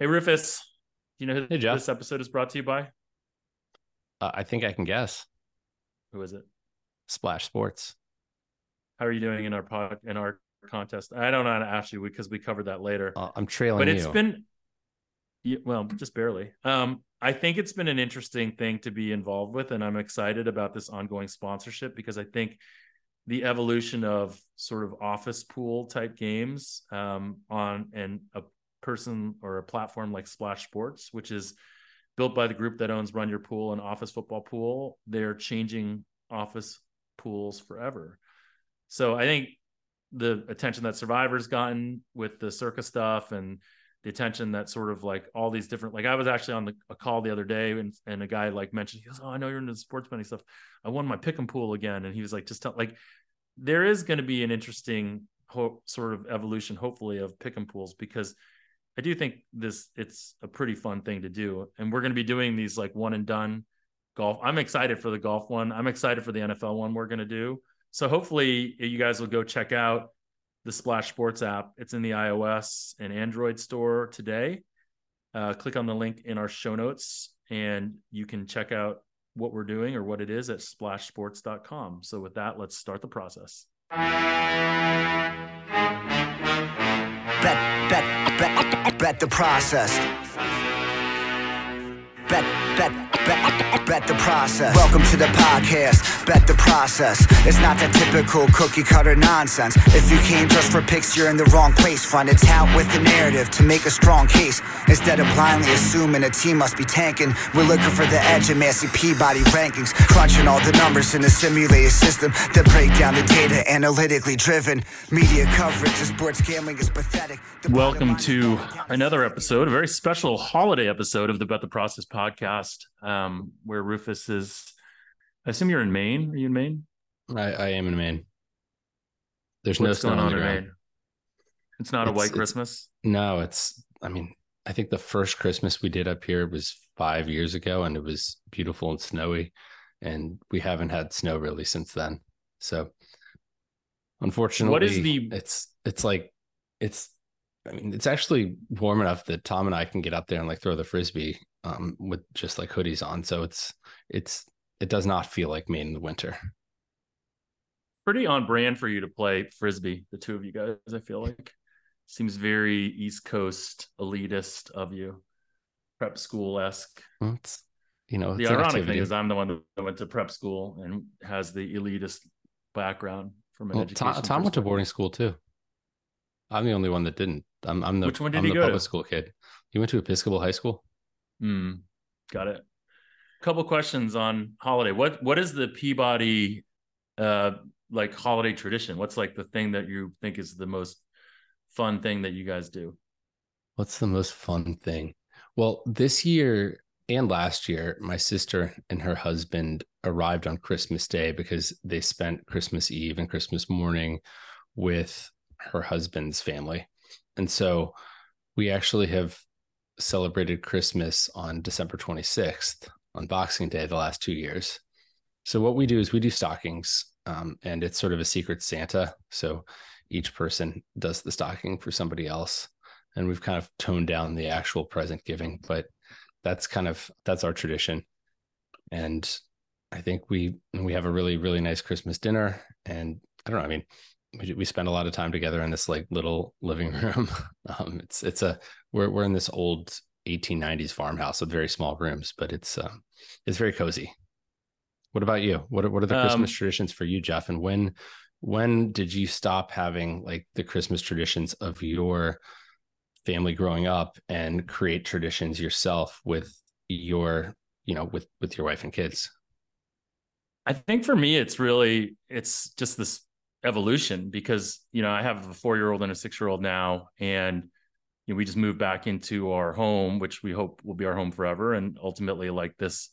Hey Rufus, do you know who Hey, Jeff. this episode is brought to you by? Uh, I think I can guess. Who is it? Splash Sports. How are you doing in our pod in our contest? I don't know how to ask you because we covered that later. Uh, I'm trailing but it's you. been yeah, well, just barely. Um, I think it's been an interesting thing to be involved with, and I'm excited about this ongoing sponsorship because I think the evolution of sort of office pool type games um, on and a person or a platform like Splash Sports, which is built by the group that owns Run Your Pool and Office Football Pool, they're changing office pools forever. So I think the attention that Survivor's gotten with the Circa stuff and the attention that sort of like all these different like I was actually on the, a call the other day and and a guy like mentioned he goes oh I know you're into sports betting stuff I won my pick and pool again and he was like just tell like there is going to be an interesting ho- sort of evolution hopefully of pick and pools because I do think this it's a pretty fun thing to do and we're going to be doing these like one and done golf I'm excited for the golf one I'm excited for the NFL one we're going to do so hopefully you guys will go check out the Splash Sports app. It's in the iOS and Android store today. Uh, click on the link in our show notes and you can check out what we're doing or what it is at splashsports.com. So, with that, let's start the process. Bet, bet, bet, the process. Bet, bet, bet, bet the process. Welcome to the podcast. Bet the process. It's not that typical cookie cutter nonsense. If you came just for picks, you're in the wrong place. Find a tout with the narrative to make a strong case. Instead of blindly assuming a team must be tanking, we're looking for the edge in Massey Peabody rankings. Crunching all the numbers in a simulated system that break down the data analytically driven. Media coverage of sports gambling is pathetic. The Welcome to is going down the another episode, a very special holiday episode of the Bet the Process podcast, um, where Rufus is. I assume you're in Maine. Are you in Maine? I, I am in Maine. There's What's no snow on the ground. Maine? It's not a white Christmas. No, it's. I mean, I think the first Christmas we did up here was five years ago, and it was beautiful and snowy, and we haven't had snow really since then. So, unfortunately, what is the- It's it's like it's. I mean, it's actually warm enough that Tom and I can get up there and like throw the frisbee um, with just like hoodies on. So it's it's it does not feel like Maine in the winter. pretty on brand for you to play frisbee the two of you guys i feel like seems very east coast elitist of you prep school-esque Well, you know the ironic activity. thing is i'm the one that went to prep school and has the elitist background from an Well, education Tom, Tom went to boarding school too. I'm the only one that didn't. I'm I'm the Which one did I'm he the go to? public school kid. You went to Episcopal High School. Hmm. got it couple questions on holiday what what is the peabody uh like holiday tradition what's like the thing that you think is the most fun thing that you guys do What's the most fun thing? Well, this year and last year, my sister and her husband arrived on Christmas Day because they spent Christmas Eve and Christmas morning with her husband's family. And so we actually have celebrated Christmas on December 26th on Boxing Day the last two years. So what we do is we do stockings, um, and it's sort of a secret Santa. So each person does the stocking for somebody else and we've kind of toned down the actual present giving but that's kind of that's our tradition and i think we we have a really really nice christmas dinner and i don't know i mean we, we spend a lot of time together in this like little living room. Um it's it's a we're, we're in this old 1890s farmhouse with very small rooms but it's um it's very cozy. What about you? What are, what are the christmas Um, traditions for you jeff? And when when did you stop having like the christmas traditions of your family growing up and create traditions yourself with your you know with with your wife and kids? I think for me, it's really it's just this evolution because you know I have a four year old and a six year old now, and you know, we just moved back into our home, which we hope will be our home forever, and ultimately like this,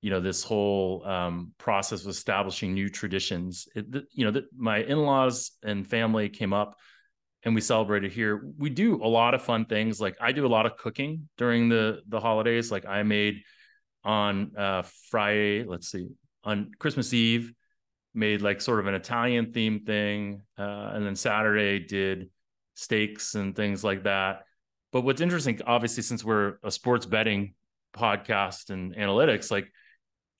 you know, this whole um, process of establishing new traditions. It, you know, my in laws and family came up. And we celebrated here. We do a lot of fun things. Like I do a lot of cooking during the the holidays. Like I made on uh Friday, let's see, on Christmas Eve, made like sort of an Italian themed thing. Uh, and then Saturday did steaks and things like that. but what's interesting, obviously, since we're a sports betting podcast and analytics, like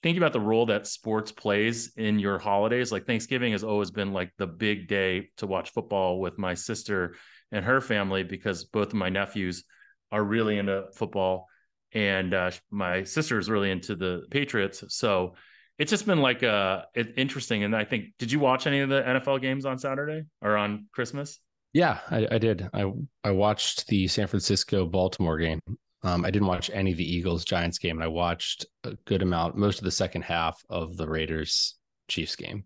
thinking about the role that sports plays in your holidays, like Thanksgiving has always been like the big day to watch football with my sister and her family because both of my nephews are really into football and uh, my sister is really into the Patriots. So it's just been like uh interesting. And I think, did you watch any of the NFL games on Saturday or on Christmas? Yeah, I, I did. I I watched the San Francisco Baltimore game. Um, I didn't watch any of the Eagles Giants game, and I watched a good amount, most of the second half of the Raiders Chiefs game.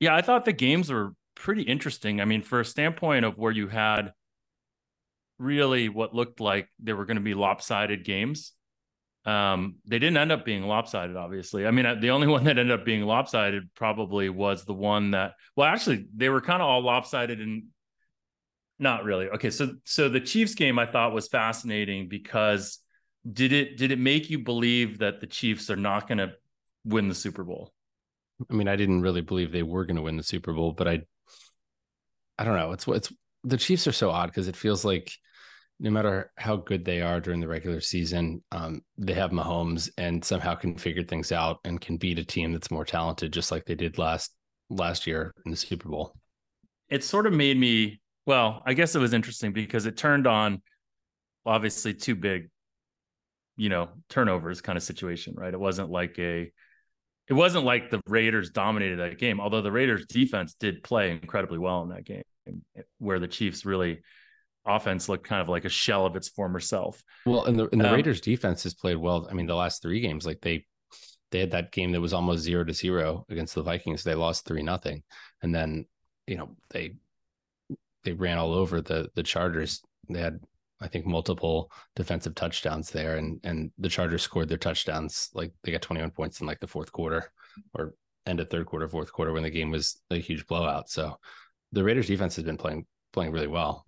Yeah, I thought the games were pretty interesting. I mean, for a standpoint of where you had really what looked like they were going to be lopsided games. Um, they didn't end up being lopsided, obviously. I mean, the only one that ended up being lopsided probably was the one that, well, actually, they were kind of all lopsided and not really. Okay, so so the Chiefs game I thought was fascinating because did it did it make you believe that the Chiefs are not going to win the Super Bowl? I mean, I didn't really believe they were going to win the Super Bowl, but I I don't know. It's what it's the Chiefs are so odd because it feels like no matter how good they are during the regular season, um, they have Mahomes and somehow can figure things out and can beat a team that's more talented, just like they did last last year in the Super Bowl. It sort of made me well. I guess it was interesting because it turned on obviously two big, you know, turnovers kind of situation, right? It wasn't like a it wasn't like the Raiders dominated that game, although the Raiders defense did play incredibly well in that game, where the Chiefs really offense looked kind of like a shell of its former self. Well, and the and the um, Raiders defense has played well. I mean, the last three games, like they they had that game that was almost zero to zero against the Vikings. They lost three nothing, and then you know they they ran all over the the Chargers. They had I think multiple defensive touchdowns there, and and the Chargers scored their touchdowns like they got 21 points in like the fourth quarter or end of third quarter, fourth quarter when the game was a huge blowout. So the Raiders defense has been playing playing really well.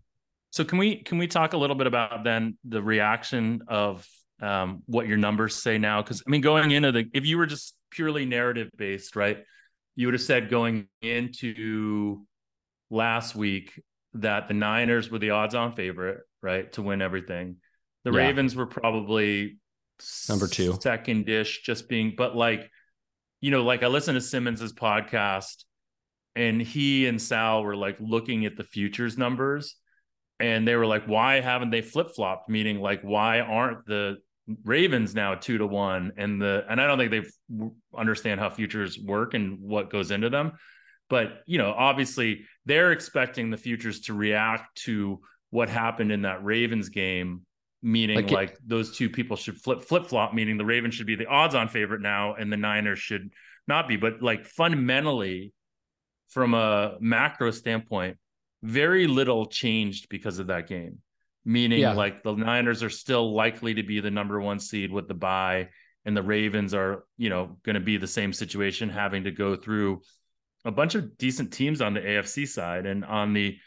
So can we can we talk a little bit about then the reaction of um, what your numbers say now? Because I mean, going into the if you were just purely narrative based, right? You would have said going into last week that the Niners were the odds-on favorite, right, to win everything. The yeah. Ravens were probably number two, second dish, just being, but like, you know, like I listened to Simmons's podcast, and he and Sal were like looking at the futures numbers and they were like, why haven't they flip flopped? Meaning, like, why aren't the Ravens now two to one? And the and I don't think they understand how futures work and what goes into them. But you know, obviously, they're expecting the futures to react to what happened in that Ravens game, meaning like, like those two people should flip flip flop, meaning the Ravens should be the odds on favorite now, and the Niners should not be. But like fundamentally, from a macro standpoint, very little changed because of that game. Meaning, yeah. like the Niners are still likely to be the number one seed with the bye, and the Ravens are, you know, going to be the same situation, having to go through a bunch of decent teams on the AFC side, and on the,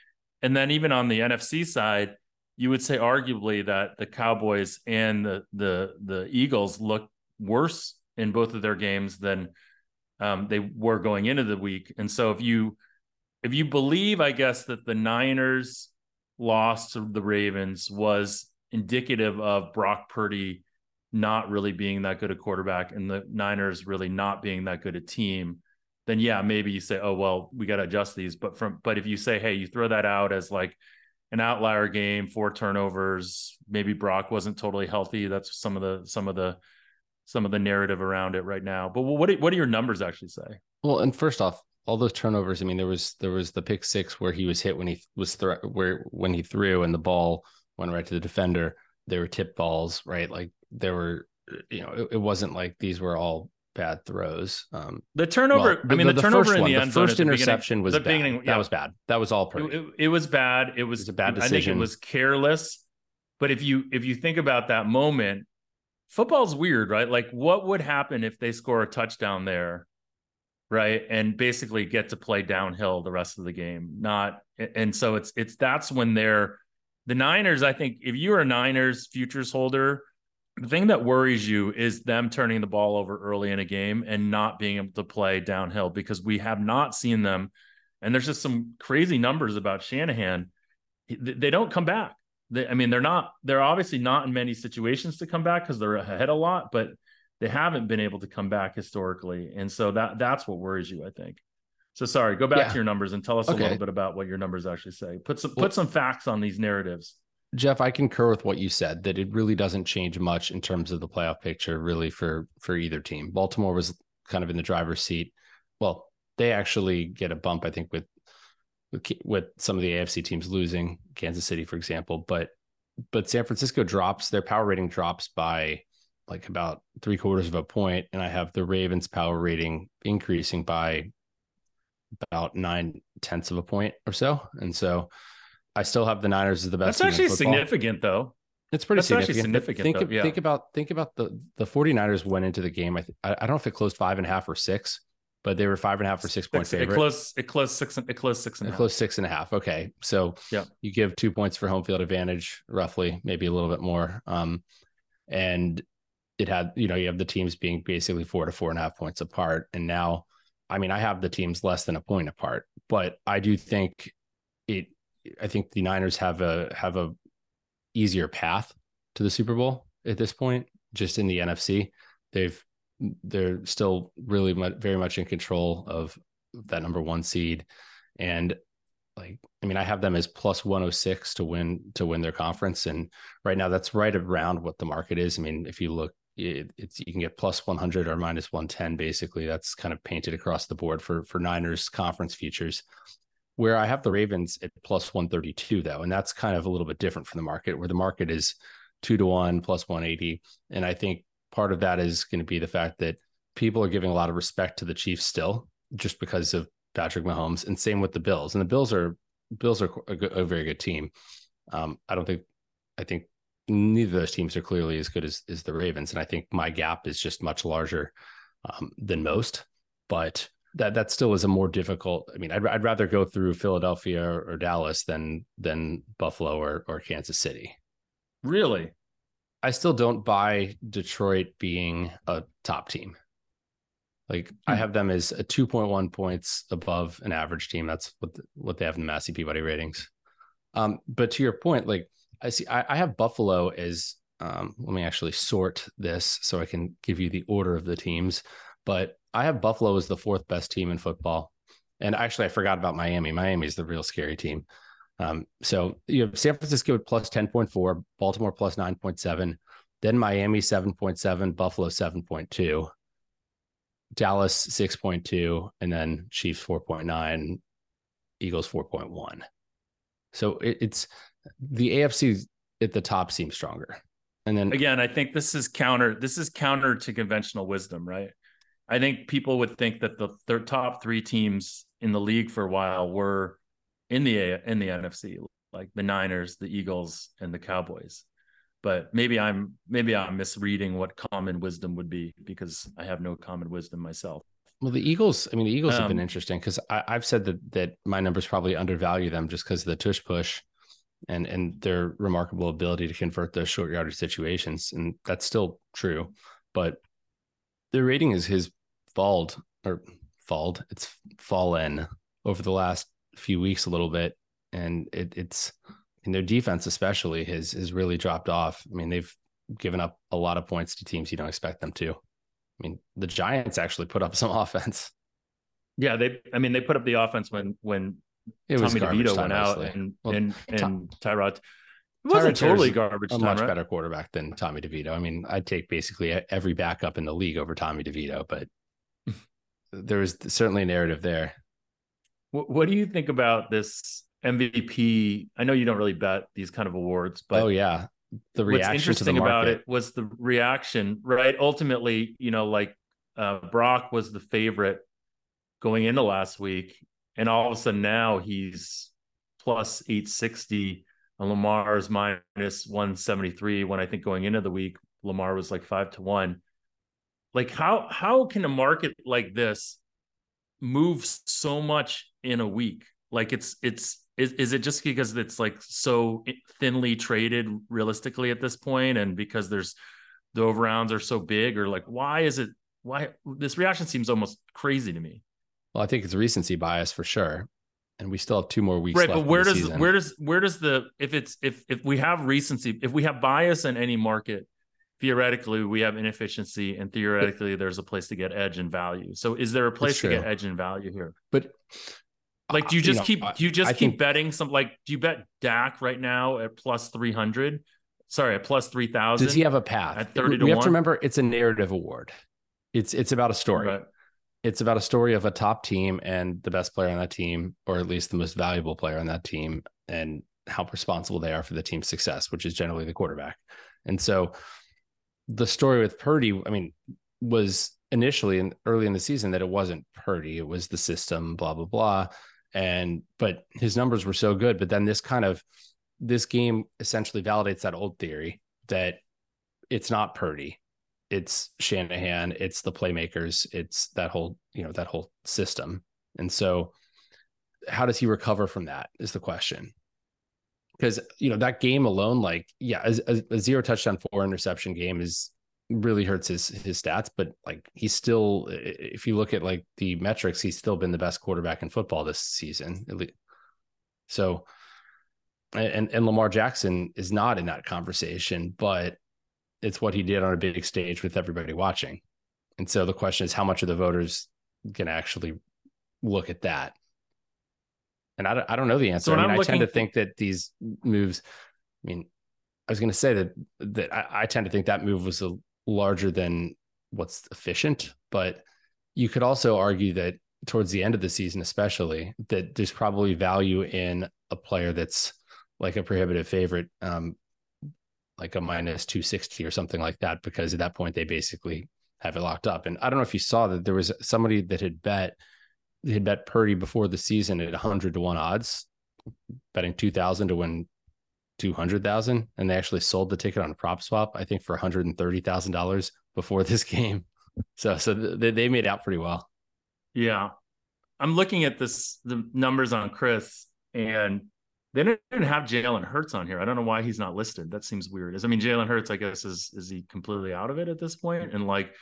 and then even on the NFC side, you would say arguably that the Cowboys and the the the Eagles look worse in both of their games than um, they were going into the week. And so if you if you believe, I guess, that the Niners loss to the Ravens was indicative of Brock Purdy not really being that good a quarterback and the Niners really not being that good a team, then yeah, maybe you say, oh well, we got to adjust these. But from but if you say, hey, you throw that out as like an outlier game, four turnovers, maybe Brock wasn't totally healthy. That's some of the some of the some of the narrative around it right now. But what what do your numbers actually say? Well, and first off, all those turnovers. I mean, there was there was the pick six where he was hit when he was th- where when he threw and the ball went right to the defender. There were tip balls, right? Like there were, you know, it, it wasn't like these were all bad throws. Um, the turnover. Well, I mean, the, the turnover in one, the end zone. First interception was the bad. beginning. Yeah. That was bad. That was all. It, it, it, was bad. It was, it was a bad decision. I think it was careless. But if you if you think about that moment, football's weird, right? Like, what would happen if they score a touchdown there? Right? And basically get to play downhill the rest of the game not and so it's it's that's when they're the niners i think if you're a niners futures holder the thing that worries you is them turning the ball over early in a game and not being able to play downhill because we have not seen them. And there's just some crazy numbers about shanahan. They don't come back. They, I mean, they're not, they're obviously not in many situations to come back because they're ahead a lot, but they haven't been able to come back historically. And so that that's what worries you, I think. So sorry, go back yeah. to your numbers and tell us okay. a little bit about what your numbers actually say. Put some put some facts on these narratives. Jeff, I concur with what you said that it really doesn't change much in terms of the playoff picture, really for for either team. Baltimore was kind of in the driver's seat. Well, they actually get a bump, I think, with with some of the AFC teams losing, Kansas City, for example. But but San Francisco drops their power rating drops by like about three quarters of a point, and I have the Ravens power rating increasing by about nine tenths of a point or so. And so I still have the Niners as the best. That's actually significant though. It's pretty That's significant. significant think, though, yeah. think about think about the the 49ers went into the game. I, th- I don't know if it closed five and a half or six, but they were five and a half or six point favorite. It closed it closed six it closed six and it closed six and a half. Okay. So yeah, you give two points for home field advantage, roughly, maybe a little bit more. Um, and it had, you know, you have the teams being basically four to four and a half points apart. And now, I mean, I have the teams less than a point apart, but I do think it I think the Niners have a have a easier path to the Super Bowl at this point, just in the NFC. They've they're still really much, very much in control of that number one seed, and like I mean, I have them as plus 106 to win to win their conference, and right now that's right around what the market is. I mean, if you look, it, it's you can get plus 100 or minus 110. Basically, that's kind of painted across the board for for Niners conference futures where I have the Ravens at plus 132, though. And that's kind of a little bit different from the market, where the market is two to one plus 180. And I think part of that is going to be the fact that people are giving a lot of respect to the Chiefs still, just because of Patrick Mahomes, and same with the Bills. And the Bills are Bills are a, a very good team. Um, I don't think I think neither of those teams are clearly as good as, as the Ravens, and I think my gap is just much larger um, than most. But that that still is a more difficult. I mean, I'd, I'd rather go through Philadelphia or, or Dallas than than Buffalo or or Kansas City. Really, I still don't buy Detroit being a top team. Like hmm. I have them as a 2.1 points above an average team. That's what the, what they have in the Massey Peabody ratings. Um, but to your point, like I see, I, I have Buffalo as. Um, let me actually sort this so I can give you the order of the teams. But I have Buffalo as the fourth best team in football. And actually, I forgot about Miami. Miami is the real scary team. Um, so you have San Francisco at plus 10.4, Baltimore plus 9.7, then Miami 7.7, Buffalo 7.2, Dallas 6.2, and then Chiefs 4.9, Eagles 4.1. So it, it's the AFC at the top seems stronger. And then again, I think this is counter. This is counter to conventional wisdom, right? I think people would think that the their top three teams in the league for a while were in the a- in the NFC, like the Niners, the Eagles, and the Cowboys. But maybe I'm maybe I'm misreading what common wisdom would be because I have no common wisdom myself. Well, the Eagles, I mean, the Eagles um, have been um, interesting because I've said that that my numbers probably undervalue them just because of the tush push and and their remarkable ability to convert those short yardage situations, and that's still true. But their rating is his falled or falled. It's fallen over the last few weeks a little bit, and it, it's in their defense especially has has really dropped off. I mean, they've given up a lot of points to teams you don't expect them to. I mean, the Giants actually put up some offense. Yeah, they. I mean, they put up the offense when when it Tommy DeVito went out and well, and and Tom, Tyrod. It wasn't totally garbage. A time, much right? better quarterback than Tommy DeVito. I mean, I'd take basically every backup in the league over Tommy DeVito, but there was certainly a narrative there. What, what do you think about this MVP? I know you don't really bet these kind of awards, but oh yeah, the reaction what's interesting about it was the reaction. Right, ultimately, you know, like uh, Brock was the favorite going into last week, and all of a sudden now he's plus eight sixty and Lamar's minus 173 when I think going into the week, Lamar was like five to one. Like how how can a market like this move so much in a week? Like it's it's is, is it just because it's like so thinly traded realistically at this point and because there's the overrounds are so big or like why is it why this reaction seems almost crazy to me well i think it's recency bias for sure and we still have two more weeks. Right, but where does season. where does where does the if it's if if we have recency, if we have bias in any market, theoretically we have inefficiency, and theoretically there's a place to get edge and value. So is there a place to get edge and value here? But like, do you uh, just you know, keep do you just I keep think, betting some like do you bet Dak right now at plus three hundred? Sorry, at plus three thousand. Does he have a path? At thirty we, to we have to remember it's a narrative award. It's it's about a story. Right it's about a story of a top team and the best player on that team, or at least the most valuable player on that team, and how responsible they are for the team's success, which is generally the quarterback. And so the story with Purdy, I mean, was initially and early in the season that it wasn't Purdy, it was the system, blah, blah, blah. And but his numbers were so good. But then this kind of this game essentially validates that old theory that it's not Purdy it's Shanahan, it's the playmakers, it's that whole, you know, that whole system. And so how does he recover from that is the question. Because, you know, that game alone, like, yeah, a, a zero touchdown, four interception game is really hurts his his stats, but like he's still if you look at like the metrics, he's still been the best quarterback in football this season. So and and Lamar Jackson is not in that conversation, but it's what he did on a big stage with everybody watching. And so the question is how much of the voters can actually look at that? And I don't, I don't know the answer. So I, mean, I tend to think that these moves, I mean, I was going to say that that I, I, tend to think that move was a larger than what's efficient, but you could also argue that towards the end of the season, especially that there's probably value in a player that's like a prohibitive favorite um, like a minus 260 or something like that because at that point they basically have it locked up. And I don't know if you saw that there was somebody that had bet they had bet Purdy before the season at 100 to 1 odds, betting 2000 to win 200,000 and they actually sold the ticket on a PropSwap I think for $130,000 before this game. So so they, they made out pretty well. Yeah. I'm looking at this the numbers on Chris and they didn't have Jalen Hurts on here. I don't know why he's not listed. That seems weird. Is I mean, Jalen Hurts, I guess, is is he completely out of it at this point? And like,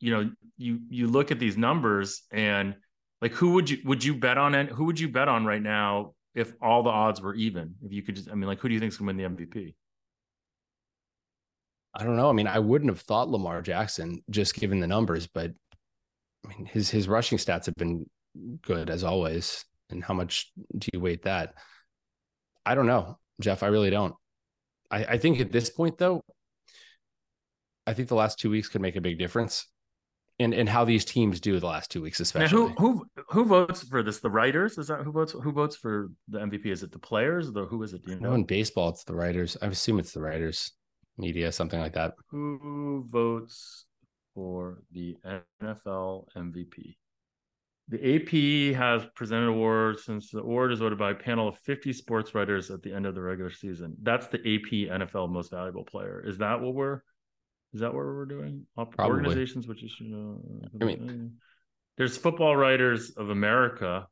you know, you you look at these numbers and like, who would you would you bet on? And who would you bet on right now if all the odds were even? If you could just, I mean, like, who do you think is to win the MVP? I don't know. I mean, I wouldn't have thought Lamar Jackson just given the numbers, but I mean, his his rushing stats have been good as always. And how much do you weight that? I don't know, Jeff. I really don't. I, I think at this point, though, I think the last two weeks could make a big difference in in how these teams do the last two weeks, especially. Now, who who who votes for this? The writers? Is that who votes? Who votes for the MVP? Is it the players? The who is it? Do you know? No, in baseball, it's the writers. I assume it's the writers, media, something like that. Who votes for the NFL MVP? The AP has presented awards since the award is voted by a panel of 50 sports writers at the end of the regular season. That's the AP NFL most valuable player. Is that what we're is that what we're doing? Probably. Organizations which is uh, I mean there's football writers of America.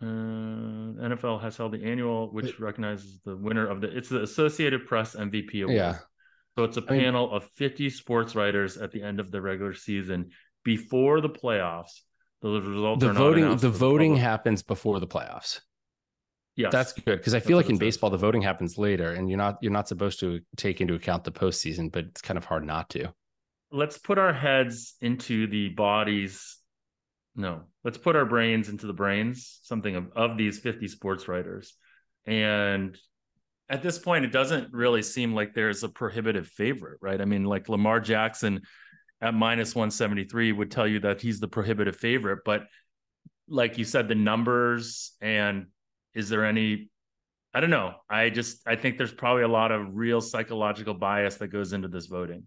Uh, NFL has held the annual, which it, recognizes the winner of the. It's the Associated Press MVP award. Yeah. So it's a panel I mean, of 50 sports writers at the end of the regular season before the playoffs the results the voting the voting happens before the playoffs. Yeah, that's good because I feel like in baseball the voting happens later, and you're not you're not supposed to take into account the postseason, but it's kind of hard not to. Let's put our heads into the bodies. No, let's put our brains into the brains. Something of, of these 50 sports writers, and at this point, it doesn't really seem like there's a prohibitive favorite, right? I mean, like Lamar Jackson at minus 173 would tell you that he's the prohibitive favorite. But like you said, the numbers and is there any I don't know. I just I think there's probably a lot of real psychological bias that goes into this voting.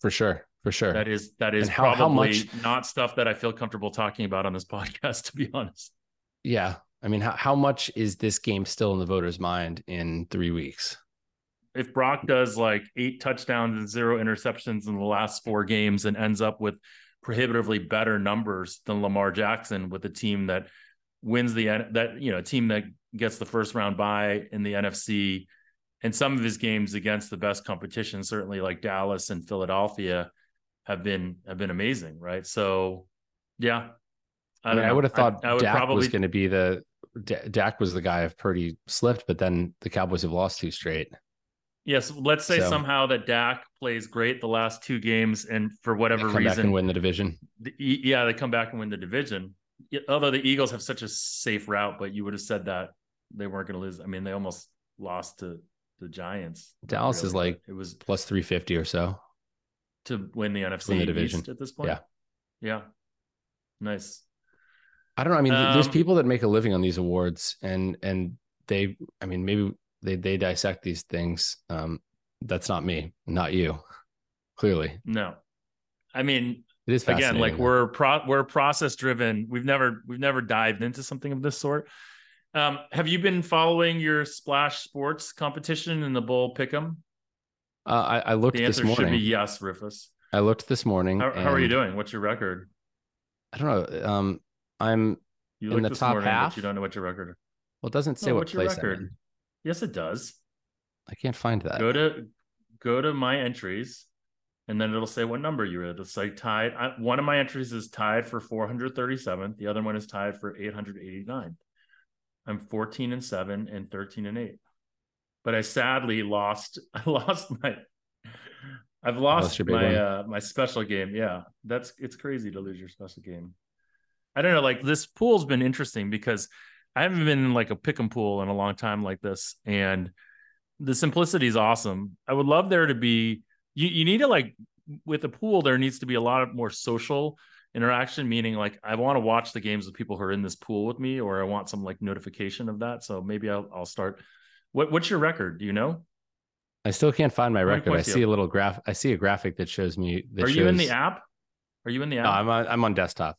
For sure. For sure. That is that is how, probably how much... not stuff that I feel comfortable talking about on this podcast, to be honest. Yeah. I mean, how, how much is this game still in the voters' mind in three weeks? If Brock does like eight touchdowns and zero interceptions in the last four games and ends up with prohibitively better numbers than Lamar Jackson with a team that wins the that you know a team that gets the first round bye in the NFC and some of his games against the best competition certainly like Dallas and Philadelphia have been have been amazing right? So yeah. I, I mean I would have thought I, I would Dak probably... was going to be the D- Dak was the guy if Purdy slipped, but then the Cowboys have lost two straight. Yes, let's say So- somehow that Dak plays great the last two games, and for They whatever come back reason, and win the division. the, yeah, they come back and win the division. Although the Eagles have such a safe route, but you would have said that they weren't going to lose. I mean, they almost lost to the Giants. Dallas is like it was Plus three fifty or so. to win the NFC Win the division. East at this point. Yeah. yeah, nice. I don't know. I mean, th- there's Um, people that make a living on these awards, and and they, I mean, maybe they they dissect these things. Um, that's not me, not you. Clearly, No, I mean, it is again like we're pro we're process driven we've never we've never dived into something of this sort um have you been following your splash sports competition in the bull pick'em Uh, I, I looked the this answer should be yes rufus I looked this morning. how, how are you doing what's your record I don't know. Um, I'm. you In the top morning half? you don't know what your record Well, it doesn't say No, what what's your place I'm record? in. Yes it does I can't find that. go to go to my entries and then it'll say what number you're at. It's like tied. I, one of my entries is tied for 437. The other one is tied for 889. I'm 14 and seven and 13 and eight. But I sadly lost. I lost my. I've Lost lost my uh my special game. Yeah, that's it's crazy to lose your special game. I don't know. Like this pool's been interesting because I haven't been in like a pick and pool in a long time like this, and the simplicity is awesome. I would love there to be you you need to like with a pool there needs to be a lot of more social interaction meaning like I want to watch the games with people who are in this pool with me or I want some like notification of that so maybe I'll I'll start what what's your record do you know I still can't find my record. I you see a little graph. I see a graphic that shows me. That are you in the app are you in the app No, I'm on. I'm on desktop.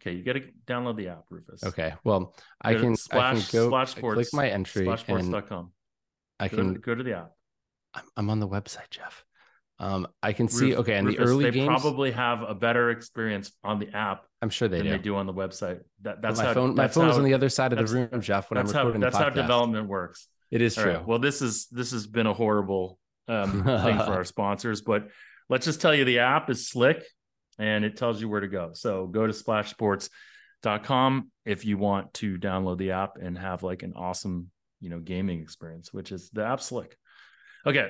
Okay you got to download the app Rufus Okay. Well, I Go can. I splash can go. splash I click my entry splashsports.com I go, can. to, go to the app I'm, I'm on the website, Jeff. Um, I can see. Okay, in the early they games, probably have a better experience on the app I'm sure they than do. they do on the website that But that's my how phone. My phone is on the other side of the room, Jeff. When I'm that's how recording that's the how development works. It is All true. right. Well, this is this has been a horrible um, thing for our sponsors, but let's just tell you the app is slick and it tells you where to go. So go to splashsports.com if you want to download the app and have like an awesome, you know, gaming experience, which is the app slick. Okay.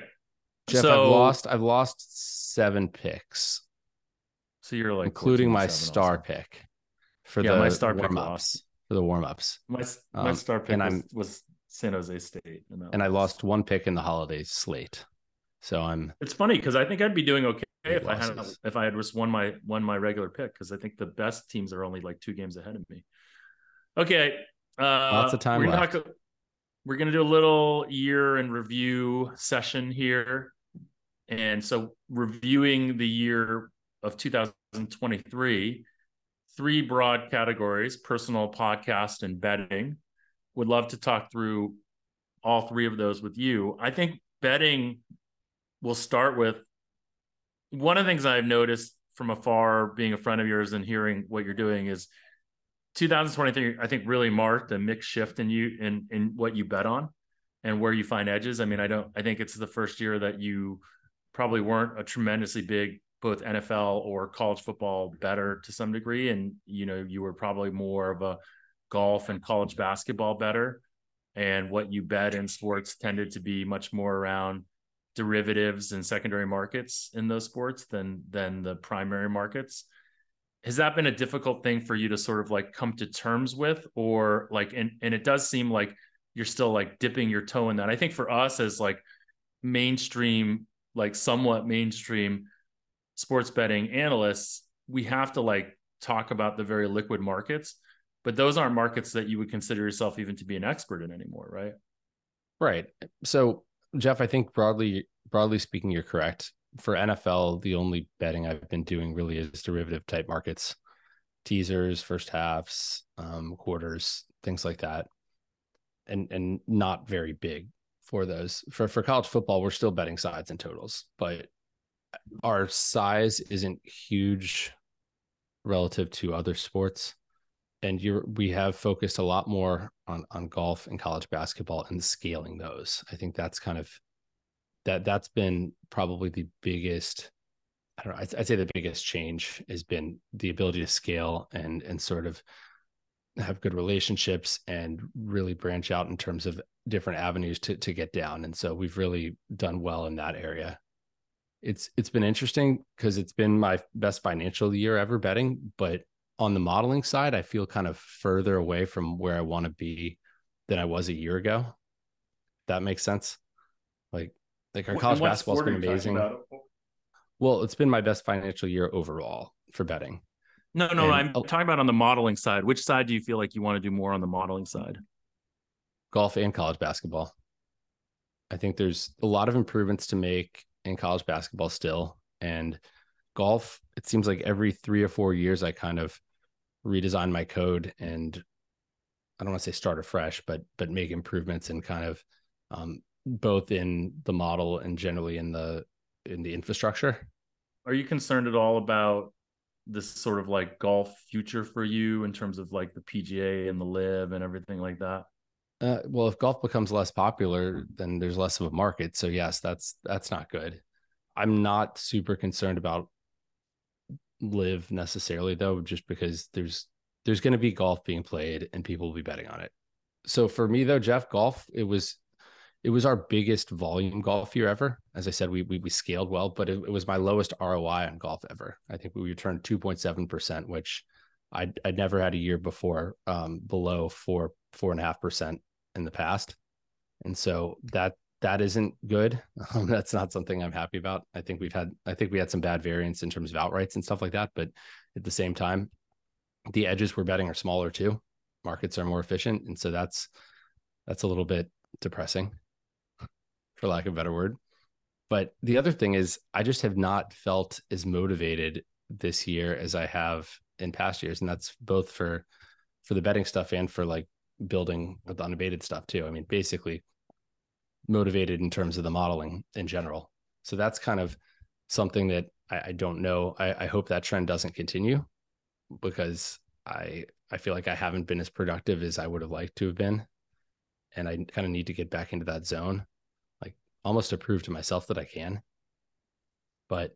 Jeff, so, I've lost. I've lost seven picks, So you're like including my star also. pick for Yeah, the my star pick warm lost. ups. For the warm ups, My my Um, star pick and was, I'm- was San Jose State, that and I lost one pick in the holiday slate. So I'm. It's funny because I think I'd be doing okay If I had if I had just won my won my regular pick because I think the best teams are only like two games ahead of me. Okay, uh, Lots of time We're gonna, talk, we're gonna do a little year in review session here, and so reviewing the year of 2023, three broad categories: personal, podcast, and betting. Would love to talk through all three of those with you. I think betting we'll start with one of the things I've noticed from afar, being a friend of yours and hearing what you're doing, is 2023. I think really marked a mix shift in you in in what you bet on and where you find edges. I mean, I don't. I think it's the first year that you probably weren't a tremendously big both NFL or college football better to some degree, and you know you were probably more of a golf and college basketball better. And what you bet in sports tended to be much more around derivatives and secondary markets in those sports than than the primary markets. Has that been a difficult thing for you to sort of like come to terms with? Or like and and it does seem like you're still like dipping your toe in that. I think for us as like mainstream like somewhat mainstream sports betting analysts we have to like talk about the very liquid markets but those aren't markets that you would consider yourself even to be an expert in anymore right? Right. So, Jeff, I think broadly broadly speaking, you're correct. For NFL, the only betting I've been doing really is derivative type markets, teasers, first halves, um, quarters, things like that, and and not very big for those. For for college football, we're still betting sides and totals, but our size isn't huge relative to other sports and you're we have focused a lot more on on golf and college basketball and scaling those. I think that's kind of that that's been probably the biggest I don't know, I'd, I'd say the biggest change has been the ability to scale and and sort of have good relationships and really branch out in terms of different avenues to to get down. And so we've really done well in that area. It's it's been interesting because it's been my best financial year ever betting, but on the modeling side, I feel kind of further away from where I want to be than I was a year ago. That makes sense. Like like our college basketball's been amazing. Well, it's been my best financial year overall for betting. No, no, and, I'm oh, talking about on the modeling side. Which side do you feel like you want to do more on the modeling side? Golf and college basketball. I think there's a lot of improvements to make in college basketball still. And golf, it seems like every three or four years, I kind of redesign my code and I don't want to say start afresh, but but make improvements and kind of um, both in the model and generally in the in the infrastructure. Are you concerned at all about this sort of like golf future for you in terms of like the PGA and the LIV and everything like that? Uh, well, if golf becomes less popular, then there's less of a market. So yes, that's that's not good. I'm not super concerned about LIV necessarily though, just because there's there's going to be golf being played and people will be betting on it. So for me though, Jeff, golf it was it was our biggest volume golf year ever. As I said, we we, we scaled well, but it, it, was my lowest ROI on golf ever. I think we returned 2.7 percent, which I'd, I'd never had a year before um, below four four and a half percent in the past, and so that that isn't good. Um, that's not something I'm happy about. I think we've had I think we had some bad variance in terms of outrights and stuff like that, but at the same time, the edges we're betting are smaller too. Markets are more efficient, and so that's that's a little bit depressing for lack of a better word. But the other thing is, I just have not felt as motivated this year as I have in past years, and that's both for for the betting stuff and for like building with the unabated stuff too. I mean, basically motivated in terms of the modeling in general. So that's kind of something that I, I don't know. I, I hope that trend doesn't continue because I I feel like I haven't been as productive as I would have liked to have been, and I kind of need to get back into that zone like almost to prove to myself that I can. But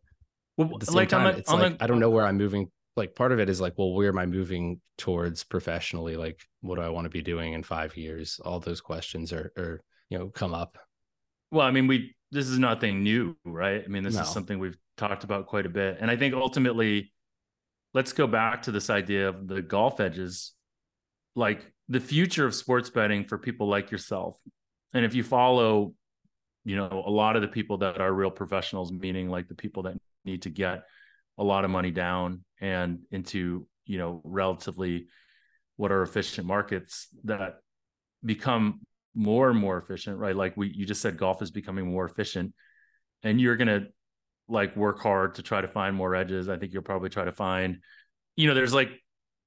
well, at the same like time, it's like the... I don't know where I'm moving. Like part of it is like, well, where am I moving towards professionally? Like, what do I want to be doing in five years? All those questions are, are you know, come up. Well, I mean, we this is nothing new, right? I mean, this no. is something we've talked about quite a bit, and I think ultimately, let's go back to this idea of the golf edges, like the future of sports betting for people like yourself. And if you follow you know a lot of the people that are real professionals meaning like the people that need to get a lot of money down and into you know relatively what are efficient markets that become more and more efficient right like we you just said golf is becoming more efficient and you're going to like work hard to try to find more edges i think you'll probably try to find you know there's like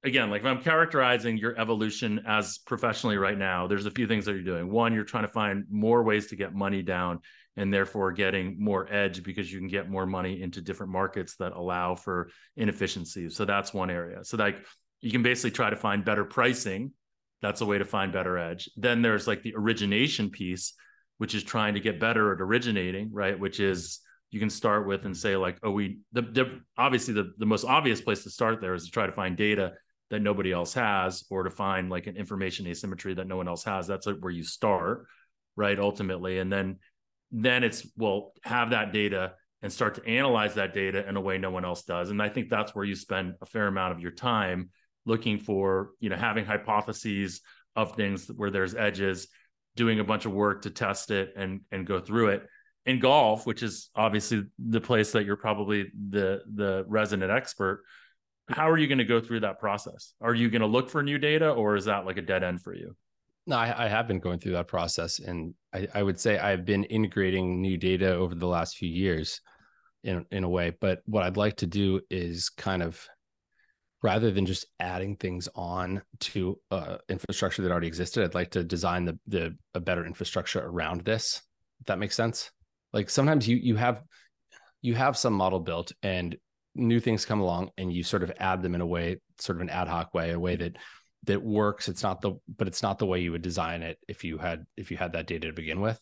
again, like if I'm characterizing your evolution as professionally right now, there's a few things that you're doing. One, you're trying to find more ways to get money down and therefore getting more edge because you can get more money into different markets that allow for inefficiencies. So that's one area. So like you can basically try to find better pricing. That's a way to find better edge. Then there's like the origination piece, which is trying to get better at originating, right? Which is you can start with and say like, oh, we the, the obviously the, the most obvious place to start there is to try to find data that nobody else has or to find like an information asymmetry that no one else has that's like where you start right ultimately and then then it's well have that data and start to analyze that data in a way no one else does and i think that's where you spend a fair amount of your time looking for you know having hypotheses of things where there's edges doing a bunch of work to test it and and go through it in golf which is obviously the place that you're probably the the resident expert how are you going to go through that process? Are you going to look for new data or is that like a dead end for you? No, I, I have been going through that process. And I, I, would say I've been integrating new data over the last few years in, in a way. But what I'd like to do is kind of rather than just adding things on to uh, infrastructure that already existed, I'd like to design the, the a better infrastructure around this. If that makes sense. Like sometimes you you have you have some model built and new things come along and you sort of add them in a way, sort of an ad hoc way, a way that that works. It's not the but it's not the way you would design it if you had if you had that data to begin with.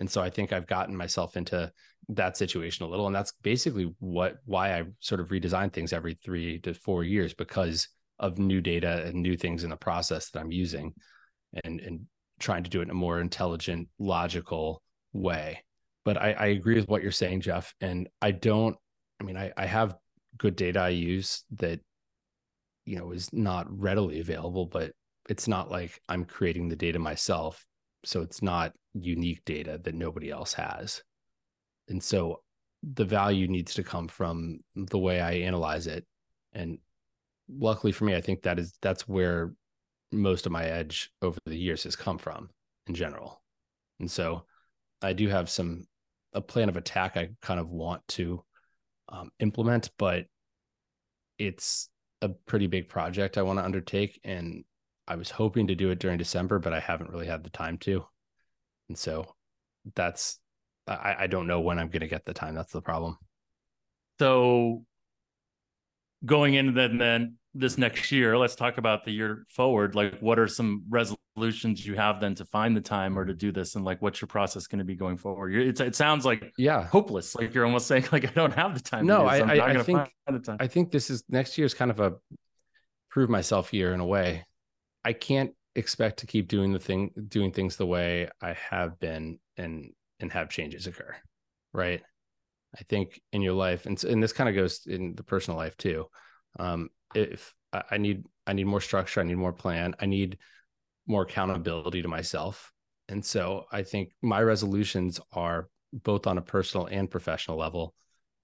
And so I think I've gotten myself into that situation a little. And that's basically what why I sort of redesign things every three to four years because of new data and new things in the process that I'm using and and trying to do it in a more intelligent, logical way. But I, I agree with what you're saying, Jeff. And I don't, I mean, I, I have good data I use that, you know, is not readily available, but it's not like I'm creating the data myself. So it's not unique data that nobody else has. And so the value needs to come from the way I analyze it. And luckily for me, I think that is that's where most of my edge over the years has come from in general. And so I do have some a plan of attack I kind of want to um, implement, but it's a pretty big project I want to undertake. And I was hoping to do it during December, but I haven't really had the time to. And so that's, I, I don't know when I'm going to get the time. That's the problem. So going into then, then this next year, let's talk about the year forward. Like, what are some resolutions you have then to find the time or to do this, and like, what's your process going to be going forward? It's, it sounds like yeah, hopeless. Like you're almost saying like I don't have the time. No, I, I, I think I think this is next year is kind of a prove myself year in a way. I can't expect to keep doing the thing, doing things the way I have been, and and have changes occur, right? I think in your life, and and this kind of goes in the personal life too. Um, if I need I need more structure, I need more plan, I need more accountability to myself. And so I think my resolutions are both on a personal and professional level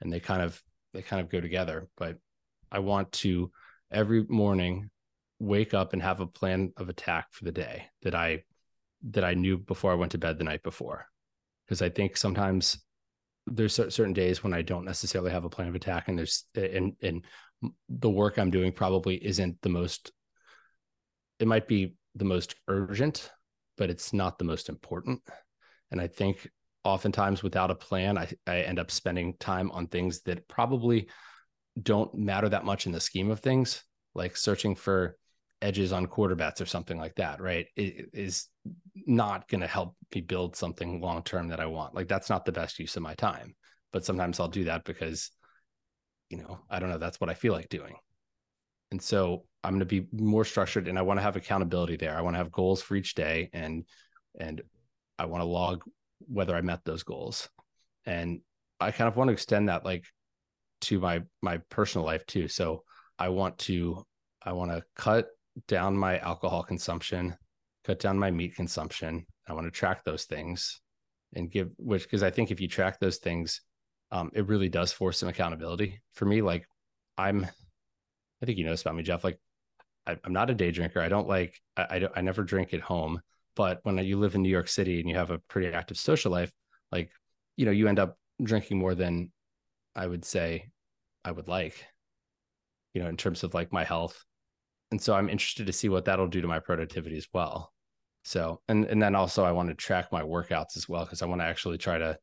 and they kind of they kind of go together, but I want to every morning wake up and have a plan of attack for the day that I that I knew before I went to bed the night before. Because I think sometimes there's certain days when I don't necessarily have a plan of attack, and there's and and the work I'm doing probably isn't the most, it might be the most urgent, but it's not the most important. And I think oftentimes without a plan, I, I end up spending time on things that probably don't matter that much in the scheme of things, like searching for edges on quarter bets or something like that, right? It is not going to help me build something long term that I want. Like that's not the best use of my time. But sometimes I'll do that because you know, I don't know, that's what I feel like doing. And so I'm going to be more structured and I want to have accountability there. I want to have goals for each day and and I want to log whether I met those goals. And I kind of want to extend that like to my my personal life too. So I want to I want to cut down my alcohol consumption, cut down my meat consumption. I want to track those things and give which because I think if you track those things, um, it really does force some accountability for me. Like I'm, I think you know this about me, Jeff. Like I, am not a day drinker. I don't like, I, I, I never drink at home. But when you live in New York City and you have a pretty active social life, like, you know, you end up drinking more than I would say I would like, you know, in terms of like my health. And so I'm interested to see what that'll do to my productivity as well. So, and and then also I want to track my workouts as well because I want to actually try to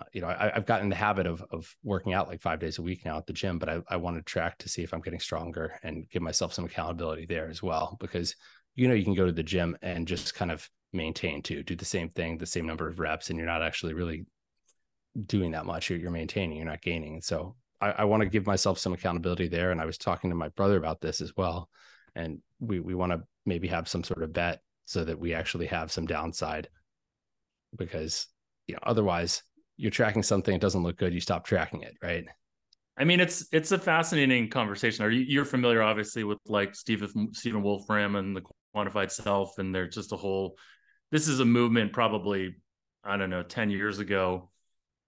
uh, you know, I, have gotten the habit of of working out like five days a week now at the gym, but I, I want to track to see if I'm getting stronger and give myself some accountability there as well. Because you know, you can go to the gym and just kind of maintain to do the same thing, the same number of reps, and you're not actually really doing that much. You're, you're maintaining, you're not gaining. So I, I want to give myself some accountability there. And I was talking to my brother about this as well. And we we want to maybe have some sort of bet so that we actually have some downside because you know otherwise you're tracking something, it doesn't look good, you stop tracking it, right? I mean, it's it's a fascinating conversation. Are you you're familiar, obviously, with like Stephen Stephen Wolfram and the quantified self, and there's just a whole. This is a movement, probably I don't know, ten years ago,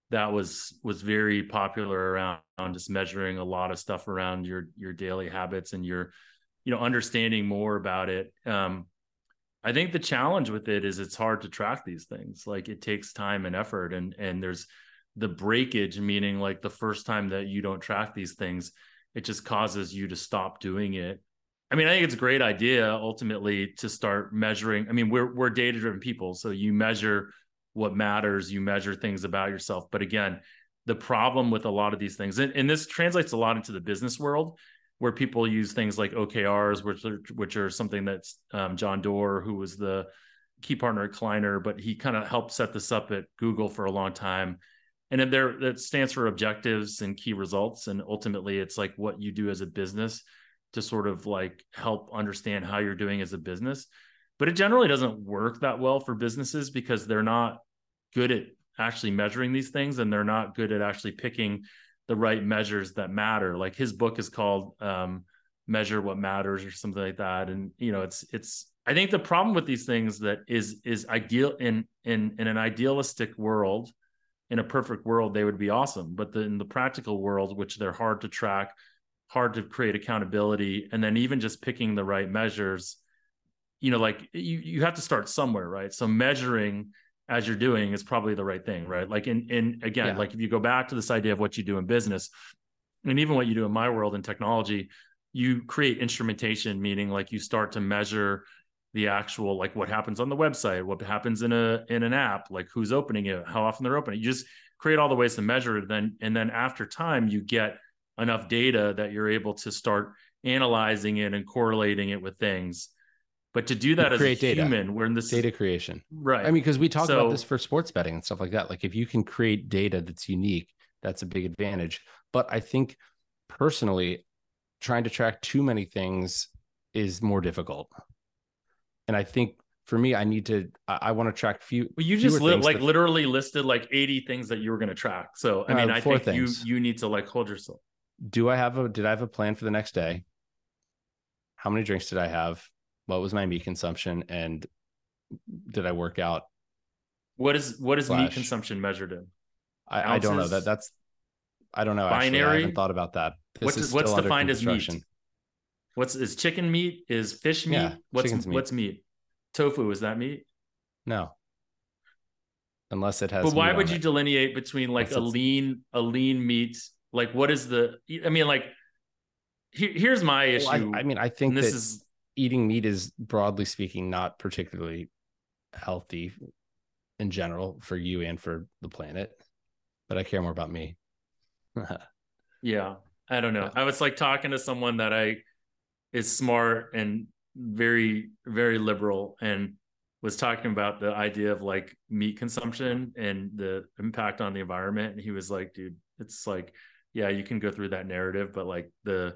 that was was very popular around just measuring a lot of stuff around your your daily habits and your, you know, understanding more about it. Um, I think the challenge with it is it's hard to track these things. Like it takes time and effort and and there's the breakage meaning like the first time that you don't track these things it just causes you to stop doing it. I mean, I think it's a great idea ultimately to start measuring. I mean, we're we're data driven people, so you measure what matters, you measure things about yourself. But again, the problem with a lot of these things, and, and this translates a lot into the business world, where people use things like OKRs, which are, which are something that's um, John Doerr, who was the key partner at Kleiner, but he kind of helped set this up at Google for a long time. And then there, that stands for objectives and key results. And ultimately, it's like what you do as a business to sort of like help understand how you're doing as a business. But it generally doesn't work that well for businesses because they're not good at actually measuring these things and they're not good at actually picking the right measures that matter. Like his book is called um, Measure What Matters or something like that. And you know, it's it's I think the problem with these things that is is ideal in in in an idealistic world, in a perfect world, they would be awesome. But the, in the practical world, which they're hard to track, hard to create accountability, and then even just picking the right measures, you know, like you you have to start somewhere, right? So measuring as you're doing is probably the right thing, right? Like in in again, yeah. like if you go back to this idea of what you do in business, and even what you do in my world in technology, you create instrumentation, meaning like you start to measure the actual like what happens on the website, what happens in a in an app, like who's opening it, how often they're opening. It. You just create all the ways to measure it. Then and then after time, you get enough data that you're able to start analyzing it and correlating it with things but to do that as a data. human, we're in this data creation, right? I mean, because we talk so, about this for sports betting and stuff like that. Like if you can create data that's unique, that's a big advantage. But I think personally, trying to track too many things is more difficult. And I think for me, I need to. I, I want to track few. Well, you just li- like that, literally listed like eighty things that you were going to track. So I mean, uh, I think things. you you need to like hold yourself. Do I have a? Did I have a plan for the next day? How many drinks did I have? What was my meat consumption and did I work out? What is what is Slash. meat consumption measured in? I, I, don't know that that's I don't know. Binary. Actually, I haven't thought about that. This what's what's defined as meat? What's is chicken meat? Is fish meat? Yeah, what's meat. what's meat? Tofu is that meat? No. Unless it has. But why would you it. delineate between like Unless a lean a lean meat? Like what is the? I mean, like here, here's my issue. Well, I, I, mean, I think this is eating meat is broadly speaking not particularly healthy in general for you and for the planet but i care more about me. Yeah. I don't know. I was like talking to someone that i is smart and very very liberal and was talking about the idea of like meat consumption and the impact on the environment. And he was like dude it's like yeah you can go through that narrative but like the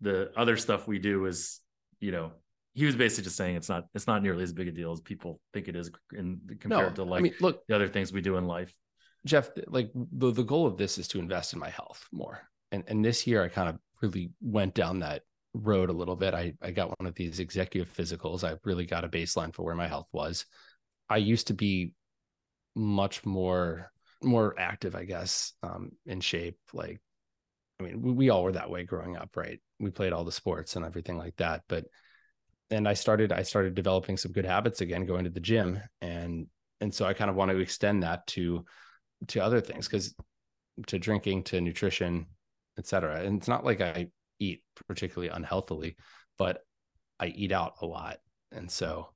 the other stuff we do is you know, he was basically just saying it's not it's not nearly as big a deal as people think it is in compared no, to like I mean, look the other things we do in life. Jeff, like the the goal of this is to invest in my health more. And and this year I kind of really went down that road a little bit. I I got one of these executive physicals. I really got a baseline for where my health was. I used to be much more more active, I guess, um, in shape. Like, I mean, we, we all were that way growing up, right? we played all the sports and everything like that. But and I started I started developing some good habits again, going to the gym, and and so I kind of want to extend that to to other things because to drinking, to nutrition, etc. And it's not like I eat particularly unhealthily, but I eat out a lot, and so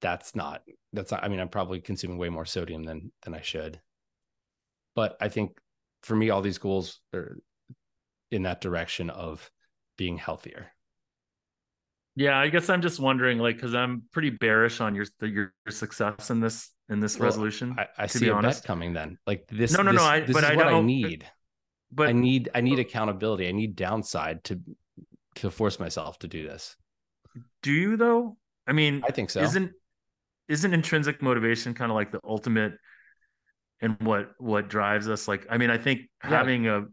that's not that's not. I mean, I'm probably consuming way more sodium than than I should. But I think for me, all these goals are in that direction of being healthier. Yeah, I guess I'm just wondering, like, because I'm pretty bearish on your your success in this in this well, resolution. I, I see a honest. bet coming then. Like this. No, no, this, no. I, this but is I what I need. But I need I need accountability. I need downside to to force myself to do this. Do you though? I mean, I think so. Isn't isn't intrinsic motivation kind of like the ultimate and what what drives us? Like, I mean, I think yeah. having a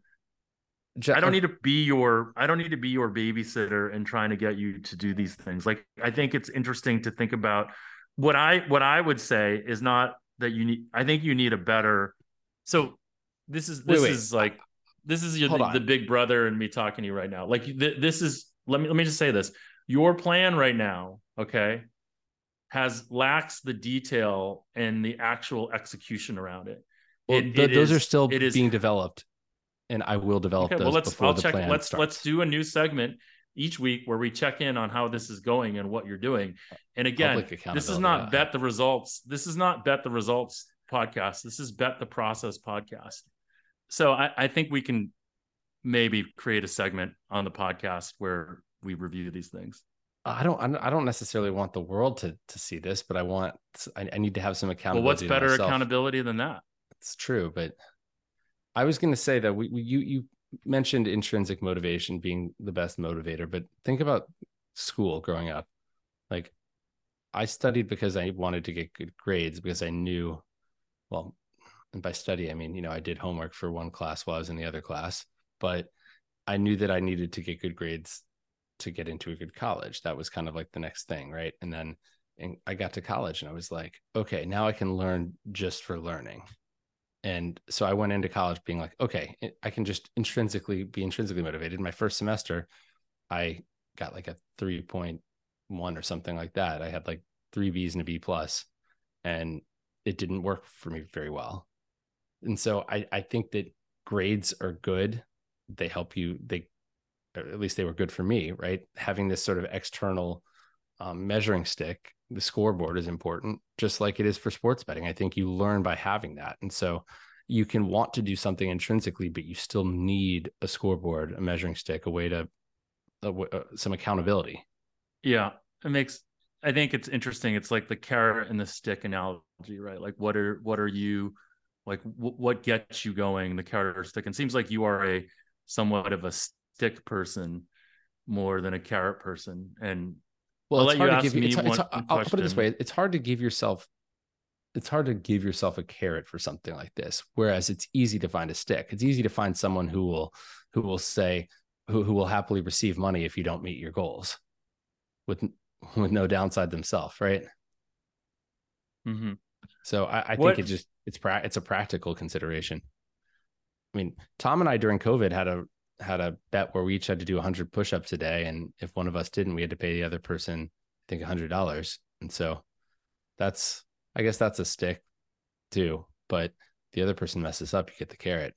I don't need to be your I don't need to be your babysitter and trying to get you to do these things. Like I think it's interesting to think about what I what I would say is not that you need I think you need a better so this is this wait, wait. is like this is your, the, the, big brother and me talking to you right now. Like th- this is let me let me just say this. Your plan right now, okay, has lacks the detail and the actual execution around it. Well, it, th- it those is, are still being is, developed and I will develop okay, those well, let's, before I'll the check, plan let's starts. let's do a new segment each week where we check in on how this is going and what you're doing. And again, this is not bet the results. This is not bet the results podcast. This is bet the process podcast. So I, I think we can maybe create a segment on the podcast where we review these things. I don't. I don't necessarily want the world to to see this, but I want. I, I need to have some accountability. Well, what's better accountability than that? It's true, but I was going to say that we, we, you you mentioned intrinsic motivation being the best motivator, but think about school growing up. Like I studied because I wanted to get good grades because I knew, well, and by study, I mean, you know, I did homework for one class while I was in the other class, but I knew that I needed to get good grades to get into a good college. That was kind of like the next thing. Right. And then and I got to college and I was like, okay, now I can learn just for learning. And so I went into college being like, okay, I can just intrinsically be intrinsically motivated. My first semester, I got like a 3.1 or something like that. I had like three B's and a B plus, and it didn't work for me very well. And so I, I think that grades are good. They help you, they, at least they were good for me, right? Having this sort of external um, measuring stick, the scoreboard is important, just like it is for sports betting. I think you learn by having that. And so you can want to do something intrinsically, but you still need a scoreboard, a measuring stick, a way to uh, uh, some accountability. Yeah, it makes. I think it's interesting. It's like the carrot and the stick analogy, right? Like, what are what are you like? W- what gets you going? The carrot or stick? And seems like you are a somewhat of a stick person more than a carrot person. And well, I'll it's hard to give you. It's, it's, I'll put it this way: it's hard to give yourself. It's hard to give yourself a carrot for something like this. Whereas it's easy to find a stick. It's easy to find someone who will who will say who who will happily receive money if you don't meet your goals, with with no downside themselves, right? Mm-hmm. So I, I think it just it's pra- it's a practical consideration. I mean, Tom and I during COVID had a had a bet where we each had to do 100 push-ups a day and if one of us didn't we had to pay the other person i think $100 and so that's i guess that's a stick too but the other person messes up you get the carrot.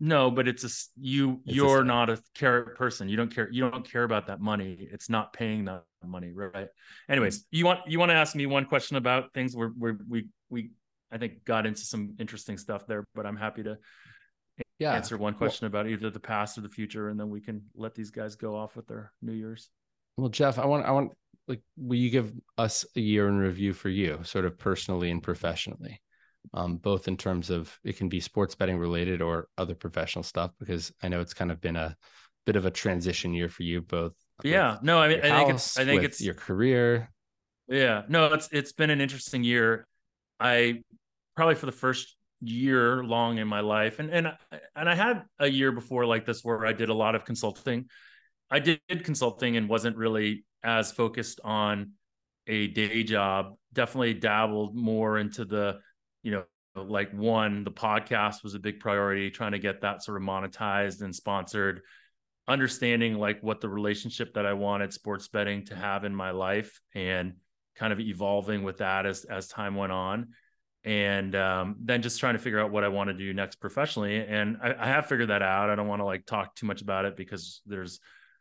No but it's a you it's you're a not a carrot person. You don't care you don't care about that money. It's not paying that money right? Anyways you want you want to ask me one question about things where, where we we i think got into some interesting stuff there but i'm happy to yeah. answer one question well, about either the past or the future and then we can let these guys go off with their new year's. Well jeff i want i want like will you give us a year in review for you sort of personally and professionally? Um, both in terms of it can be sports betting related or other professional stuff because i know it's kind of been a bit of a transition year for you both yeah. No i mean i think it's i think it's your career. Yeah. No it's it's been an interesting year. I probably for the first year long in my life and and and I had a year before like this where I did a lot of consulting. I did consulting and wasn't really as focused on a day job. Definitely dabbled more into the, you know, like one, the podcast was a big priority, trying to get that sort of monetized and sponsored, understanding like what the relationship that I wanted sports betting to have in my life and kind of evolving with that as as time went on and um, then just trying to figure out what I want to do next professionally. And I, I have figured that out. I don't want to like talk too much about it because there's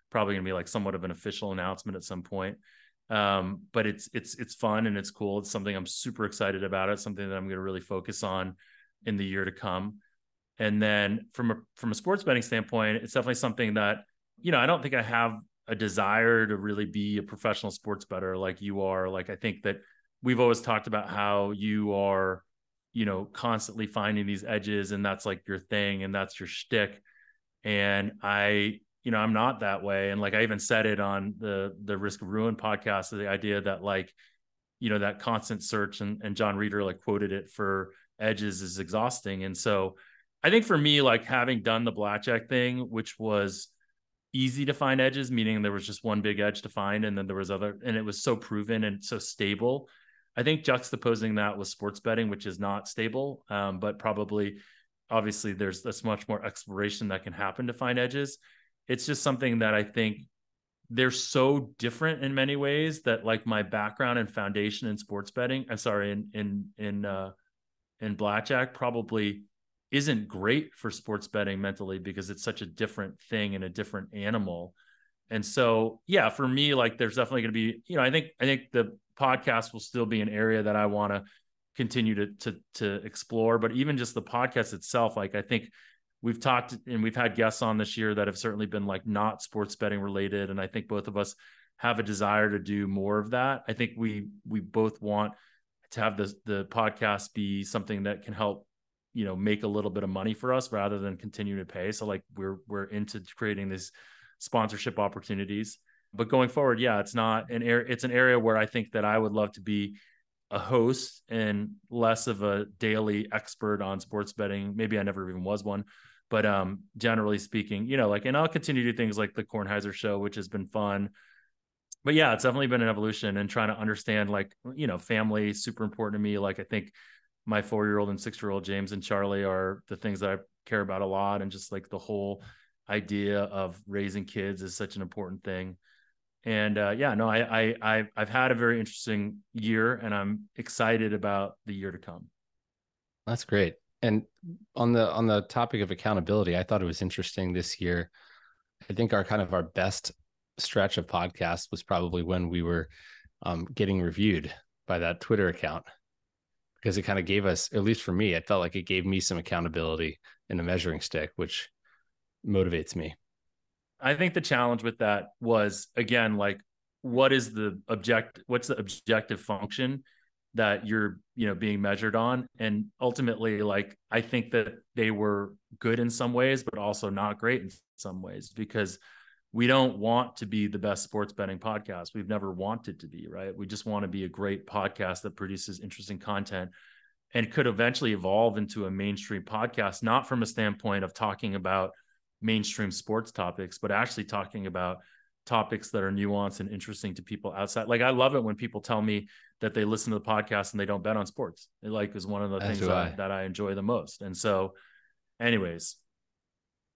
probably gonna be like somewhat of an official announcement at some point. Um, but it's it's it's fun and it's cool. It's something I'm super excited about. It's something that I'm gonna really focus on in the year to come. And then from a from a sports betting standpoint, it's definitely something that you know I don't think I have a desire to really be a professional sports bettor like you are. Like I think that we've always talked about how you are, you know, constantly finding these edges and that's like your thing and that's your shtick. And I, you know, I'm not that way. And like I even said it on the the Risk of Ruin podcast, the idea that like, you know, that constant search and, and John Reeder like quoted it for edges is exhausting. And so I think for me, like having done the blackjack thing, which was easy to find edges, meaning there was just one big edge to find, and then there was other, and it was so proven and so stable I think juxtaposing that with sports betting, which is not stable, um, but probably obviously there's this much more exploration that can happen to find edges. It's just something that I think they're so different in many ways that like my background and foundation in sports betting, I'm sorry, in in in uh in blackjack probably isn't great for sports betting mentally because it's such a different thing and a different animal. And so, yeah, for me, like there's definitely going to be, you know, I think I think the podcast will still be an area that I want to continue to to to explore. But even just the podcast itself, like I think we've talked and we've had guests on this year that have certainly been like not sports betting related, and I think both of us have a desire to do more of that. I think we we both want to have the the podcast be something that can help you know make a little bit of money for us rather than continue to pay so like we're we're into creating these sponsorship opportunities but going forward yeah it's not an area it's an area where i think that i would love to be a host and less of a daily expert on sports betting maybe i never even was one but um generally speaking you know like and i'll continue to do things like the kornheiser show which has been fun but yeah it's definitely been an evolution and trying to understand like you know family super important to me like i think my four year old and six year old James and Charlie are the things that I care about a lot. And just like the whole idea of raising kids is such an important thing. And uh, yeah, no, I, I, I've had a very interesting year and I'm excited about the year to come. That's great. And on the, on the topic of accountability, I thought it was interesting this year. I think our kind of our best stretch of podcast was probably when we were um, getting reviewed by that Twitter account because it kind of gave us, at least for me, it felt like it gave me some accountability in a measuring stick, which motivates me. I think the challenge with that was again, like, what is the object? What's the objective function that you're, you know, being measured on? And ultimately, like, I think that they were good in some ways, but also not great in some ways because we don't want to be the best sports betting podcast. We've never wanted to be, right? We just want to be a great podcast that produces interesting content and could eventually evolve into a mainstream podcast, not from a standpoint of talking about mainstream sports topics, but actually talking about topics that are nuanced and interesting to people outside. Like I love it when people tell me that they listen to the podcast and they don't bet on sports. It like is one of the That's things that I, that I enjoy the most. And so anyways,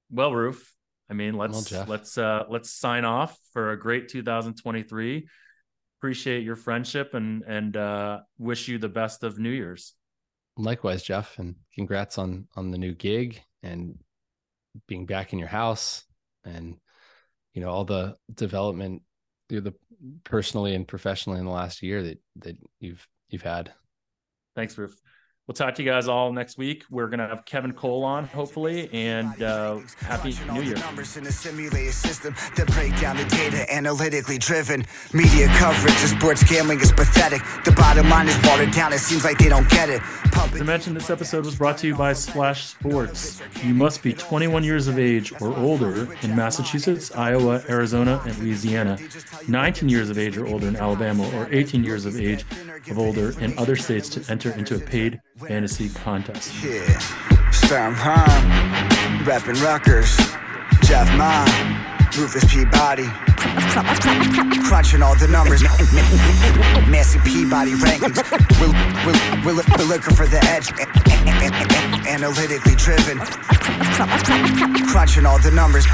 well, Roof, I mean, let's well, let's uh let's sign off for a great 2023. Appreciate your friendship and and uh wish you the best of New Year's. Likewise, Jeff, and congrats on on the new gig and being back in your house and you know all the development the personally and professionally in the last year that that you've you've had. Thanks, Roof. We'll talk to you guys all next week. We're going to have Kevin Cole on, hopefully, and uh, happy New Year. Numbers in a simulated system that break down the data analytically driven. Media coverage of sports gambling is pathetic. The bottom line is watered down. It seems like they don't get it. As I mentioned, this episode was brought to you by Splash Sports. You must be 21 years of age or older in Massachusetts, Iowa, Arizona, and Louisiana, 19 years of age or older in Alabama, or 18 years of age of older in other states to enter into a paid fantasy contest. Yeah, Storm Hum, Reppin' Rutgers, Jeff Ma, Rufus Peabody. Crunching all the numbers, Massey Peabody rankings. We're, we're, we're looking for the edge, analytically driven. Crunching all the numbers.